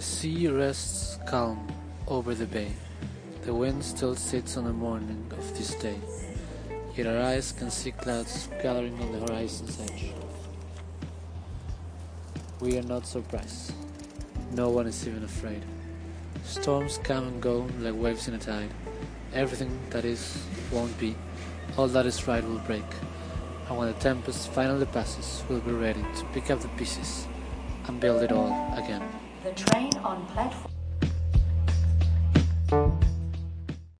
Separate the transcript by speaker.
Speaker 1: sea rests calm over the bay. The wind still sits on the morning of this day. Yet our eyes can see clouds gathering on the horizon's edge. We are not surprised. No one is even afraid. Storms come and go like waves in a tide. Everything that is won't be. All that is right will break. And when the tempest finally passes, we'll be ready to pick up the pieces and build it all again.
Speaker 2: The train on platform.